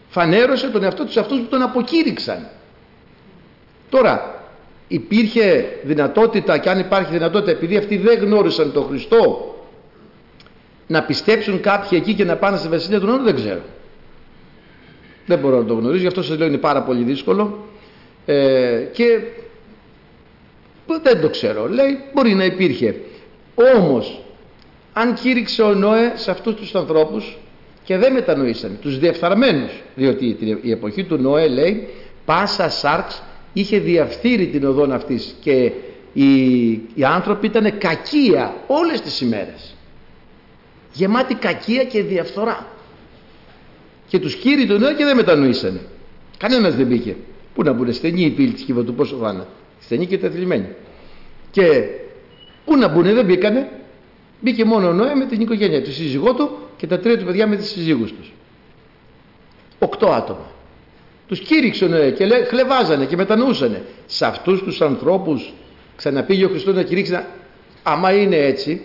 φανέρωσε τον εαυτό του σε αυτούς που τον αποκήρυξαν τώρα υπήρχε δυνατότητα και αν υπάρχει δυνατότητα επειδή αυτοί δεν γνώρισαν τον Χριστό να πιστέψουν κάποιοι εκεί και να πάνε στη Βασιλεία του Νότου δεν ξέρω. Δεν μπορώ να το γνωρίζω γι' αυτό σας λέω είναι πάρα πολύ δύσκολο. Ε, και δεν το ξέρω. Λέει μπορεί να υπήρχε. Όμως αν κήρυξε ο Νόε σε αυτούς τους ανθρώπους και δεν μετανοήσαν τους διεφθαρμένους διότι η εποχή του Νόε λέει πάσα σάρξ είχε διαφθείρει την οδόν αυτής και οι, οι άνθρωποι ήταν κακία όλες τις ημέρες γεμάτη κακία και διαφθορά και τους κύριοι του Νόε και δεν μετανοήσανε κανένας δεν μπήκε πού να μπουν στενή η πύλη της κυβωτού πόσο θα στενή και τεθλιμμένη και πού να μπουν δεν μπήκανε μπήκε μόνο ο Νόε με την οικογένεια του σύζυγό του και τα τρία του παιδιά με τις συζύγους τους. Οκτώ άτομα. Τους κήρυξε και λέει, χλεβάζανε και μετανοούσανε. Σε αυτούς τους ανθρώπους ξαναπήγε ο Χριστός να κηρύξει άμα είναι έτσι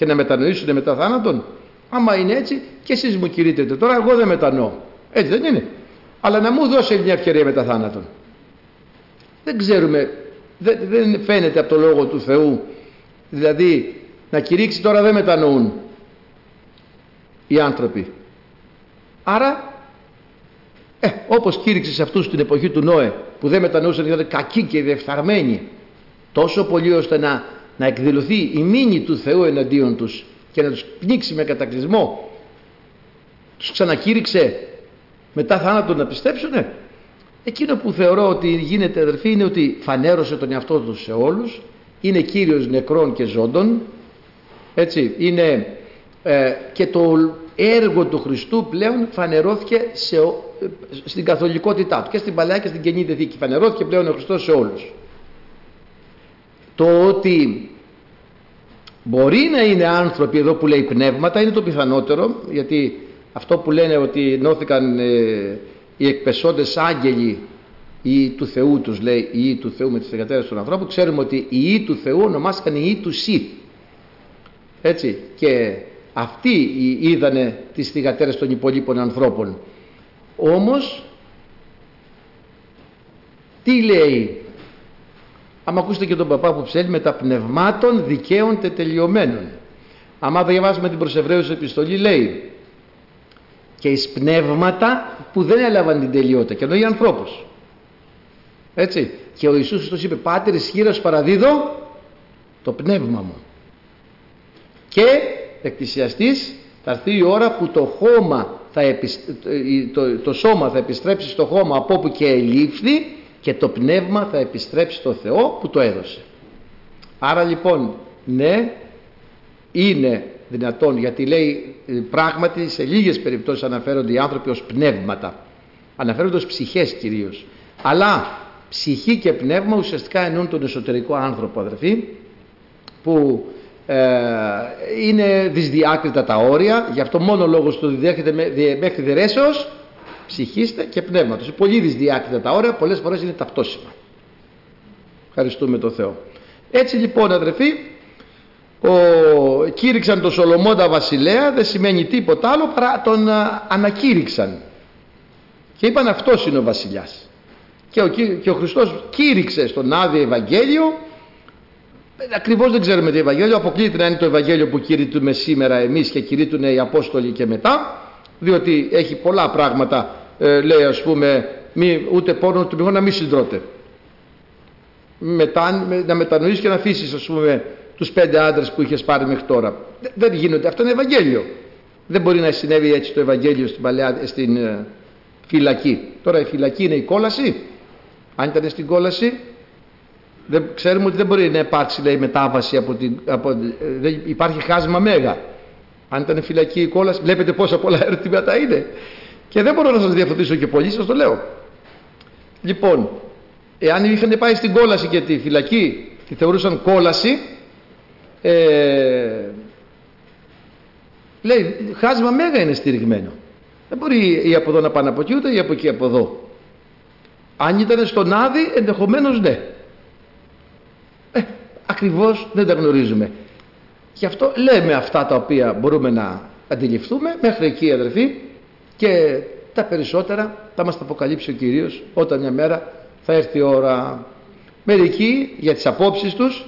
και να μετανοήσουν μετά θάνατον. Άμα είναι έτσι και εσείς μου κηρύτετε τώρα εγώ δεν μετανοώ. Έτσι δεν είναι. Αλλά να μου δώσει μια ευκαιρία μετά θάνατον. Δεν ξέρουμε δεν, δεν φαίνεται από το Λόγο του Θεού δηλαδή να κηρύξει τώρα δεν μετανοούν οι άνθρωποι. Άρα, ε, όπως κήρυξε σε αυτούς την εποχή του Νόε που δεν μετανοούσαν γιατί ήταν κακοί και διεφθαρμένοι τόσο πολύ ώστε να, να εκδηλωθεί η μήνυ του Θεού εναντίον τους και να τους πνίξει με κατακλυσμό. Τους ξανακήρυξε μετά θάνατο να πιστέψουνε. Εκείνο που θεωρώ ότι γίνεται αδερφοί είναι ότι φανέρωσε τον εαυτό του σε όλους. Είναι Κύριος νεκρών και ζώντων. Έτσι είναι ε, και το έργο του Χριστού πλέον φανερώθηκε σε, στην καθολικότητά του. Και στην Παλαιά και στην Καινή Δεθήκη φανερώθηκε πλέον ο Χριστός σε όλους το ότι μπορεί να είναι άνθρωποι εδώ που λέει πνεύματα είναι το πιθανότερο γιατί αυτό που λένε ότι νόθηκαν ε, οι εκπεσόντες άγγελοι ή του Θεού τους λέει ή του Θεού με τις θεγατέρες των ανθρώπων ξέρουμε ότι οι ή του Θεού ονομάστηκαν οι ή του Σιθ έτσι. Και αυτοί είδανε τις θυγατέρες των υπολείπων ανθρώπων. Όμως τι λέει άμα ακούσετε και τον παπά που ψέλει με τα πνευμάτων δικαίων τετελειωμένων άμα διαβάσουμε την προσεβραίωση επιστολή λέει και εις πνεύματα που δεν έλαβαν την τελειότητα και εννοεί ανθρώπους. Έτσι. Και ο Ιησούς τους είπε πάτερ ισχύρας παραδίδω το πνεύμα μου και εκκλησιαστής θα έρθει η ώρα που το, χώμα θα το, το σώμα θα επιστρέψει στο χώμα από όπου και ελήφθη και το πνεύμα θα επιστρέψει στο Θεό που το έδωσε. Άρα λοιπόν, ναι, είναι δυνατόν, γιατί λέει ε, πράγματι σε λίγες περιπτώσεις αναφέρονται οι άνθρωποι ως πνεύματα. Αναφέρονται ως ψυχές κυρίως. Αλλά ψυχή και πνεύμα ουσιαστικά εννοούν τον εσωτερικό άνθρωπο αδερφοί που ε, είναι δυσδιάκριτα τα όρια γι' αυτό μόνο λόγος του διδέχεται μέχρι δερέσεως ψυχίστε και πνεύματος. Είναι πολύ δυσδιάκριτα τα όρια πολλές φορές είναι ταυτόσιμα. Ευχαριστούμε τον Θεό. Έτσι λοιπόν αδερφοί ο, κήρυξαν τον Σολομώντα βασιλέα δεν σημαίνει τίποτα άλλο παρά τον α, ανακήρυξαν. Και είπαν αυτός είναι ο βασιλιάς και ο, και ο Χριστός κήρυξε στον Άδη Ευαγγέλιο. Ακριβώς δεν ξέρουμε τι Ευαγγέλιο αποκλείεται να είναι το Ευαγγέλιο που κηρύττουμε σήμερα εμείς και κηρύττουν οι Απόστολοι και μετά διότι έχει πολλά πράγματα ε, λέει ας πούμε μη, ούτε πόνο του μηγό να μην συντρώτε. Μετά, να μετανοείς και να αφήσεις ας πούμε τους πέντε άντρες που είχες πάρει μέχρι τώρα. Δεν γίνονται, αυτό είναι Ευαγγέλιο. Δεν μπορεί να συνέβη έτσι το Ευαγγέλιο στην, παλαιά, στην ε, φυλακή. Τώρα η φυλακή είναι η κόλαση. Αν ήταν στην κόλαση δεν, ξέρουμε ότι δεν μπορεί να υπάρξει λέει, μετάβαση από την, από, δεν υπάρχει χάσμα μέγα. Αν ήταν φυλακή η κόλαση βλέπετε πόσα πολλά ερωτήματα είναι και δεν μπορώ να σας διαφωτίσω και πολύ σας το λέω. Λοιπόν εάν είχαν πάει στην κόλαση και τη φυλακή τη θεωρούσαν κόλαση ε, λέει χάσμα μέγα είναι στηριγμένο. Δεν μπορεί ή από εδώ να πάνε από εκεί ούτε ή από εκεί από εδώ. Αν ήταν στον Άδη ενδεχομένως ναι. Ε, ακριβώς δεν τα γνωρίζουμε. Γι' αυτό λέμε αυτά τα οποία μπορούμε να αντιληφθούμε. Μέχρι εκεί αδερφοί και τα περισσότερα θα μας τα αποκαλύψει ο Κυρίος όταν μια μέρα θα έρθει η ώρα. Μερικοί για τις απόψεις τους,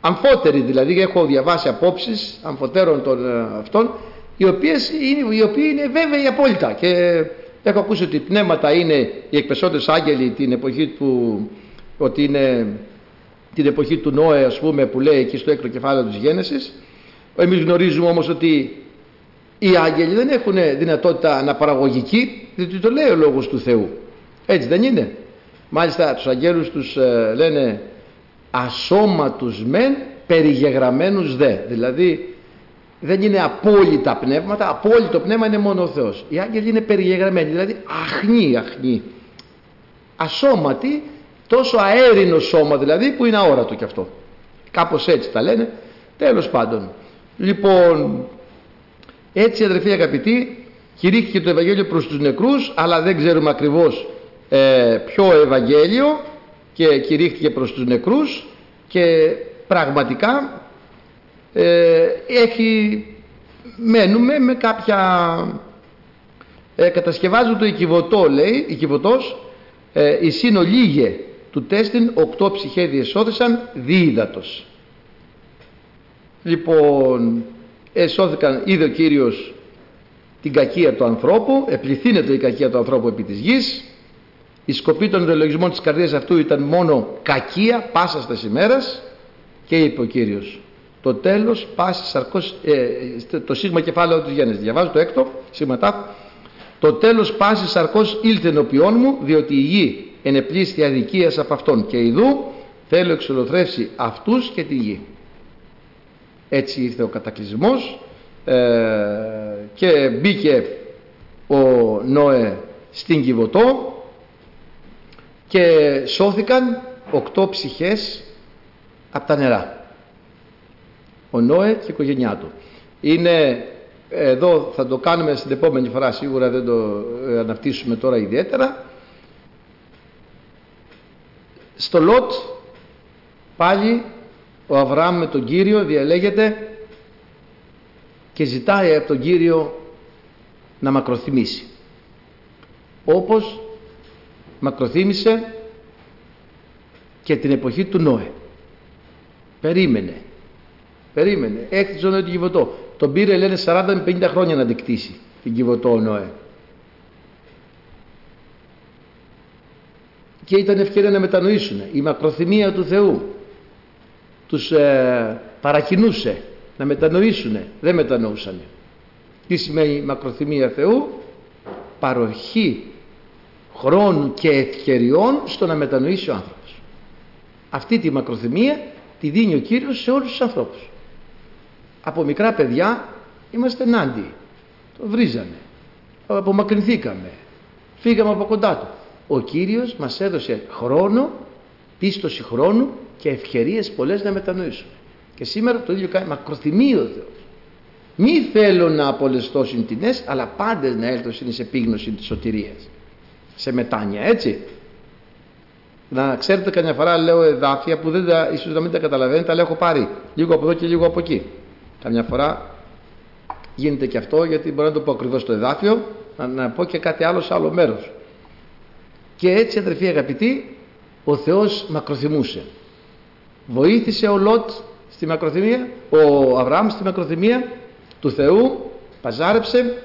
αμφότεροι δηλαδή, έχω διαβάσει απόψεις αμφωτέρων των ε, αυτών, οι, οποίες είναι, οι οποίοι είναι βέβαιοι απόλυτα και Έχω ακούσει ότι οι πνεύματα είναι οι εκπεσόντες άγγελοι την εποχή του, ότι είναι την εποχή του Νόε ας πούμε που λέει εκεί στο έκτο κεφάλαιο της Γένεσης. Εμείς γνωρίζουμε όμως ότι οι άγγελοι δεν έχουν δυνατότητα αναπαραγωγική διότι το λέει ο Λόγος του Θεού. Έτσι δεν είναι. Μάλιστα τους αγγέλους τους ε, λένε ασώματους μεν περιγεγραμμένους δε. Δηλαδή δεν είναι απόλυτα πνεύματα, απόλυτο πνεύμα είναι μόνο ο Θεός. Οι άγγελοι είναι περιγεγραμμένοι, δηλαδή αχνοί, αχνοί. Ασώματοι, τόσο αέρινο σώμα δηλαδή που είναι αόρατο κι αυτό. Κάπως έτσι τα λένε. Τέλος πάντων. Λοιπόν, έτσι αδερφοί αγαπητοί, κηρύχθηκε το Ευαγγέλιο προς τους νεκρούς, αλλά δεν ξέρουμε ακριβώς ε, ποιο Ευαγγέλιο και κηρύχθηκε προς τους νεκρούς και πραγματικά ε, έχει, μένουμε με κάποια ε, κατασκευάζουν το οικιβωτό λέει οικιβωτός ε, η σύνολίγε του τέστην οκτώ ψυχέ διεσώθησαν διείδατος λοιπόν εσώθηκαν είδε ο Κύριος την κακία του ανθρώπου επληθύνεται η κακία του ανθρώπου επί της γης η σκοπή των ιδεολογισμών της καρδιάς αυτού ήταν μόνο κακία πάσας στις ημέρας και είπε ο Κύριος το τέλος πάσης σαρκός, ε, το σίγμα κεφάλαιο της Γέννης. Διαβάζω το έκτο, σίγμα Το τέλος πάσης σαρκός ήλθε ενωπιών μου, διότι η γη ενεπλήσθη αδικίας από αυτόν και ειδού θέλω εξολοθρεύσει αυτούς και τη γη. Έτσι ήρθε ο κατακλυσμός ε, και μπήκε ο Νόε στην Κιβωτό και σώθηκαν οκτώ ψυχές από τα νερά ο Νόε και η οικογένειά του. Είναι, εδώ θα το κάνουμε στην επόμενη φορά σίγουρα δεν το ε, αναπτύσσουμε τώρα ιδιαίτερα. Στο Λότ πάλι ο Αβραάμ με τον Κύριο διαλέγεται και ζητάει από τον Κύριο να μακροθυμήσει. Όπως μακροθύμησε και την εποχή του Νόε. Περίμενε. Περίμενε. Έκτισε ο Νόε την Κιβωτό. Τον πήρε λένε 40 50 χρόνια να την κτίσει την Κιβωτό ο Νόε. Και ήταν ευκαιρία να μετανοήσουν. Η μακροθυμία του Θεού τους ε, παρακινούσε να μετανοήσουν. Δεν μετανοούσαν. Τι σημαίνει μακροθυμία Θεού; Παροχή χρόνου και ευκαιριών στο να μετανοήσει ο άνθρωπος. Αυτή τη μακροθυμία τη δίνει ο Κύριος σε όλους τους ανθρώπους. Από μικρά παιδιά είμαστε ενάντια. Το βρίζανε. Απομακρυνθήκαμε. Φύγαμε από κοντά του. Ο Κύριος μας έδωσε χρόνο, πίστοση χρόνου και ευκαιρίες πολλές να μετανοήσουμε. Και σήμερα το ίδιο κάνει μακροθυμεί ο Θεός. Μη θέλω να απολεστώ συντηνές, αλλά πάντες να έλθω σε επίγνωση της σωτηρίας. Σε μετάνοια, έτσι. Να ξέρετε καμιά φορά λέω εδάφια που δεν τα, ίσως να μην τα καταλαβαίνετε, αλλά έχω πάρει λίγο από εδώ και λίγο από εκεί. Καμιά φορά γίνεται και αυτό γιατί μπορεί να το πω ακριβώς το εδάφιο, να, να πω και κάτι άλλο σε άλλο μέρος. Και έτσι αδερφοί αγαπητοί, ο Θεός μακροθυμούσε. Βοήθησε ο Λότ στη μακροθυμία, ο Αβραάμ στη μακροθυμία του Θεού, παζάρεψε.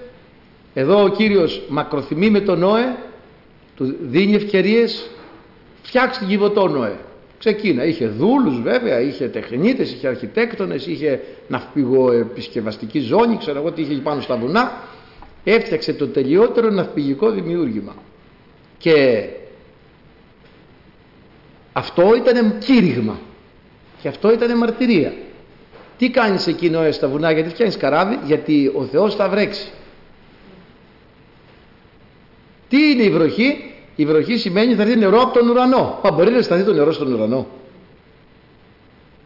Εδώ ο Κύριος μακροθυμεί με τον Νόε, του δίνει ευκαιρίες, φτιάξει την κυβωτό Νόε. Ξεκίνα, είχε δούλους βέβαια, είχε τεχνίτες, είχε αρχιτέκτονες, είχε ναυπηγοεπισκευαστική ζώνη, ξέρω εγώ τι είχε πάνω στα βουνά. Έφτιαξε το τελειότερο ναυπηγικό δημιούργημα. Και αυτό ήταν κήρυγμα. Και αυτό ήταν μαρτυρία. Τι κάνεις εκεί Νόε στα βουνά, γιατί φτιάχνεις καράβι, γιατί ο Θεός θα βρέξει. Τι είναι η βροχή, η βροχή σημαίνει θα έρθει νερό από τον ουρανό. Μα μπορεί να σταθεί το νερό στον ουρανό.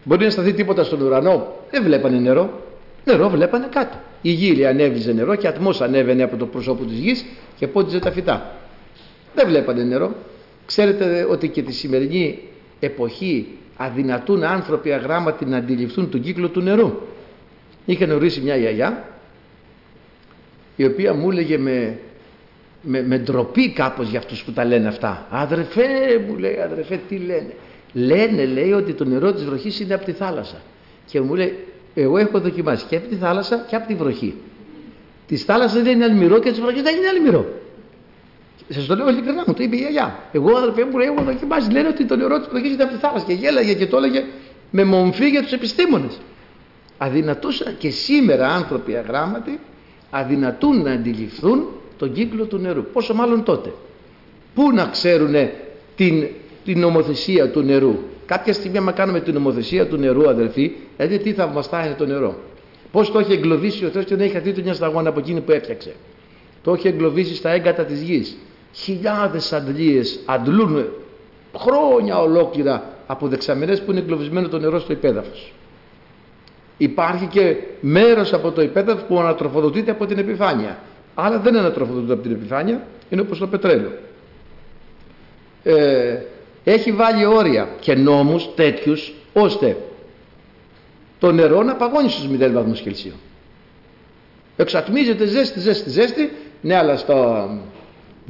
Μπορεί να σταθεί τίποτα στον ουρανό. Δεν βλέπανε νερό. Νερό βλέπανε κάτω. Η γη ανέβηζε νερό και ατμός ανέβαινε από το πρόσωπο της γης και πόντιζε τα φυτά. Δεν βλέπανε νερό. Ξέρετε ότι και τη σημερινή εποχή αδυνατούν άνθρωποι αγράμματοι να αντιληφθούν τον κύκλο του νερού. Είχε γνωρίσει μια γιαγιά η οποία μου έλεγε με, με, με ντροπή κάπως για αυτούς που τα λένε αυτά. Αδρεφέ μου λέει, αδρεφέ τι λένε. Λένε λέει ότι το νερό της βροχής είναι από τη θάλασσα. Και μου λέει, εγώ έχω δοκιμάσει και από τη θάλασσα και από τη βροχή. Της θάλασσας δεν είναι αλμυρό και της βροχής δεν είναι αλμυρό. Σας το λέω ειλικρινά μου, το είπε η γιαγιά. Εγώ αδερφέ μου λέει, έχω δοκιμάσει. Λένε ότι το νερό τη βροχή είναι από τη θάλασσα. Και γέλαγε και το έλεγε με μομφή για τους επιστήμονες. Αδυνατούσαν και σήμερα άνθρωποι αγράμματοι αδυνατούν να αντιληφθούν τον κύκλο του νερού. Πόσο μάλλον τότε. Πού να ξέρουν την, την νομοθεσία του νερού. Κάποια στιγμή, άμα κάνουμε την νομοθεσία του νερού, αδερφοί, δηλαδή τι θαυμαστά είναι το νερό. Πώς το έχει εγκλωβίσει ο Θεός και δεν έχει χαθεί μια σταγόνα από εκείνη που έφτιαξε. Το έχει εγκλωβίσει στα έγκατα της γης. Χιλιάδες αντλίες αντλούν χρόνια ολόκληρα από δεξαμενές που είναι εγκλωβισμένο το νερό στο υπέδαφος. Υπάρχει και μέρος από το υπέδαφος που ανατροφοδοτείται από την επιφάνεια. Αλλά δεν ανατροφοδοτείται από την επιφάνεια, είναι όπως το πετρέλαιο. Ε, έχει βάλει όρια και νόμους τέτοιους ώστε το νερό να παγώνει στους 0 βαθμούς Κελσίου. Εξατμίζεται ζέστη, ζέστη, ζέστη, ναι αλλά στα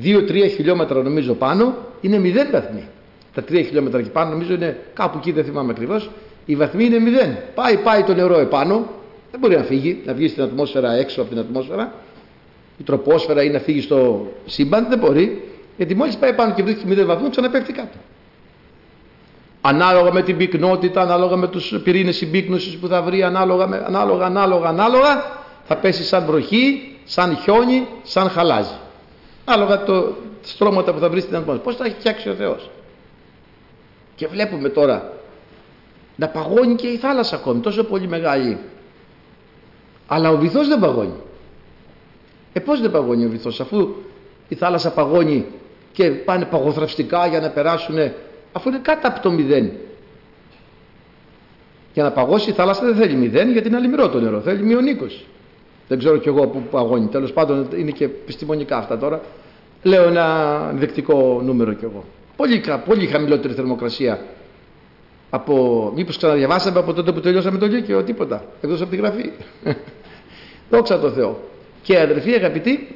2-3 χιλιόμετρα νομίζω πάνω είναι 0 βαθμοί. Τα 3 χιλιόμετρα εκεί πάνω νομίζω είναι κάπου εκεί δεν θυμάμαι ακριβώς, η βαθμοί είναι 0. Πάει, πάει το νερό επάνω, δεν μπορεί να φύγει, να βγει στην ατμόσφαιρα έξω από την ατμόσφαιρα, η τροπόσφαιρα ή να φύγει στο σύμπαν, δεν μπορεί, γιατί μόλις πάει πάνω και βρίσκει 0 βαθμού ξαναπέφτει κάτω ανάλογα με την πυκνότητα, ανάλογα με τους πυρήνες συμπίκνωσης που θα βρει, ανάλογα, με, ανάλογα, ανάλογα, ανάλογα, θα πέσει σαν βροχή, σαν χιόνι, σαν χαλάζι. Ανάλογα το στρώματα που θα βρεις στην ατμόσφαιρα. Πώς θα έχει φτιάξει ο Θεός. Και βλέπουμε τώρα να παγώνει και η θάλασσα ακόμη, τόσο πολύ μεγάλη. Αλλά ο βυθός δεν παγώνει. Ε πώς δεν παγώνει ο βυθός, αφού η θάλασσα παγώνει και πάνε παγοθραυστικά για να περάσουν αφού είναι κάτω από το μηδέν. Για να παγώσει η θάλασσα δεν θέλει μηδέν γιατί είναι αλημυρό το νερό, θέλει μείον 20. Δεν ξέρω κι εγώ που παγώνει. Τέλος πάντων είναι και επιστημονικά αυτά τώρα. Λέω ένα δεκτικό νούμερο κι εγώ. Πολύ, πολύ χαμηλότερη θερμοκρασία από. Μήπως ξαναδιαβάσαμε από τότε που τελειώσαμε το Λύκειο, τίποτα. Εκτός από τη γραφή. Δόξα τω Θεώ. Και αδερφοί αγαπητοί,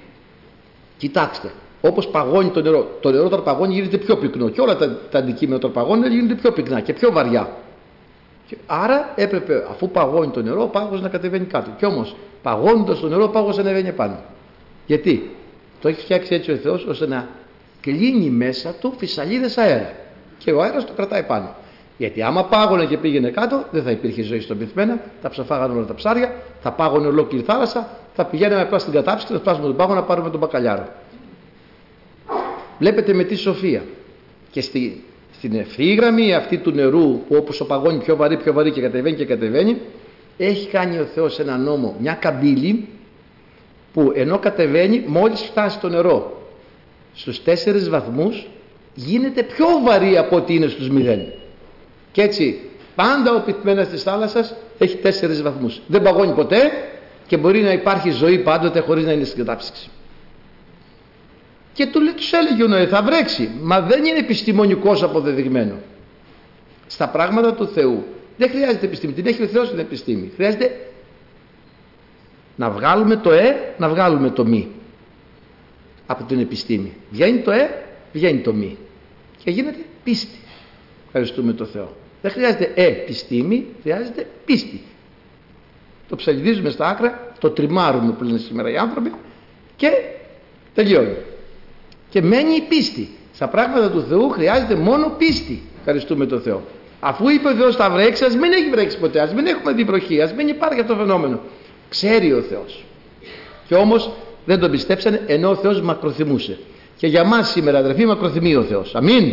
κοιτάξτε, όπως παγώνει το νερό. Το νερό όταν παγώνει γίνεται πιο πυκνό και όλα τα, τα αντικείμενα όταν παγώνουν γίνονται πιο πυκνά και πιο βαριά. Και άρα έπρεπε αφού παγώνει το νερό ο πάγος να κατεβαίνει κάτω. Και όμως παγώνοντας το νερό ο πάγος ανεβαίνει πάνω. Γιατί; Το έχει φτιάξει έτσι ο Θεός ώστε να κλείνει μέσα του φυσαλίδες αέρα και ο αέρας το κρατάει πάνω. Γιατί άμα πάγωνε και πήγαινε κάτω, δεν θα υπήρχε ζωή στον πυθμένα, θα ψαφάγανε όλα τα ψάρια, θα πάγωνε ολόκληρη θάλασσα, θα πηγαίναμε απλά στην κατάψη και θα φτάσουμε τον πάγο να πάρουμε τον μπακαλιάρο. Βλέπετε με τι σοφία. Και στη στην ευθύγραμμη αυτή του νερού που όπως ο παγώνει πιο βαρύ πιο βαρύ και κατεβαίνει και κατεβαίνει έχει κάνει ο Θεός ένα νόμο, μια καμπύλη που ενώ κατεβαίνει μόλις φτάσει το νερό στους τέσσερις βαθμούς γίνεται πιο βαρύ από ό,τι είναι στους μηδέν. Και έτσι πάντα ο πυθμένας της θάλασσας έχει τέσσερις βαθμούς. Δεν παγώνει ποτέ και μπορεί να υπάρχει ζωή πάντοτε χωρίς να είναι στην κατάψυξη. Και του, τους έλεγε ο Νοέ θα βρέξει. Μα δεν είναι επιστημονικός αποδεδειγμένο. Στα πράγματα του Θεού δεν χρειάζεται επιστήμη. Την έχει ο Θεός την επιστήμη. Χρειάζεται να βγάλουμε το ε, να βγάλουμε το μη από την επιστήμη. Βγαίνει το ε, βγαίνει το μη. Και γίνεται πίστη. Ευχαριστούμε το Θεό. Δεν χρειάζεται επιστήμη, χρειάζεται πίστη. Το ψαλιδίζουμε στα άκρα, το τριμάρουμε που λένε σήμερα οι άνθρωποι και τελειώνει. Και μένει η πίστη. Στα πράγματα του Θεού χρειάζεται μόνο πίστη. Ευχαριστούμε τον Θεό. Αφού είπε ο Θεός θα βρέξεις, ας μην έχει βρέξει ποτέ, ας μην έχουμε δει βροχή, ας μην υπάρχει αυτό το φαινόμενο. Ξέρει ο Θεός. Και όμως δεν τον πιστέψανε ενώ ο Θεός μακροθυμούσε. Και για μας σήμερα αδερφοί μακροθυμεί ο Θεός. Αμήν.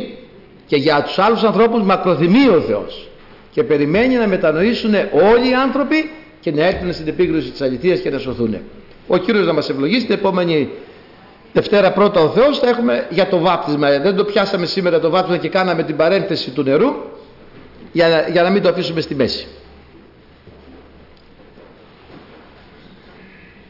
Και για τους άλλους ανθρώπους μακροθυμεί ο Θεός. Και περιμένει να μετανοήσουν όλοι οι άνθρωποι και να έρθουν στην επίγνωση της αληθείας και να σωθούν. Ο Κύριος να μας ευλογήσει την επόμενη Δευτέρα πρώτα ο Θεός θα έχουμε για το βάπτισμα. Δεν το πιάσαμε σήμερα το βάπτισμα και κάναμε την παρένθεση του νερού για, για να μην το αφήσουμε στη μέση.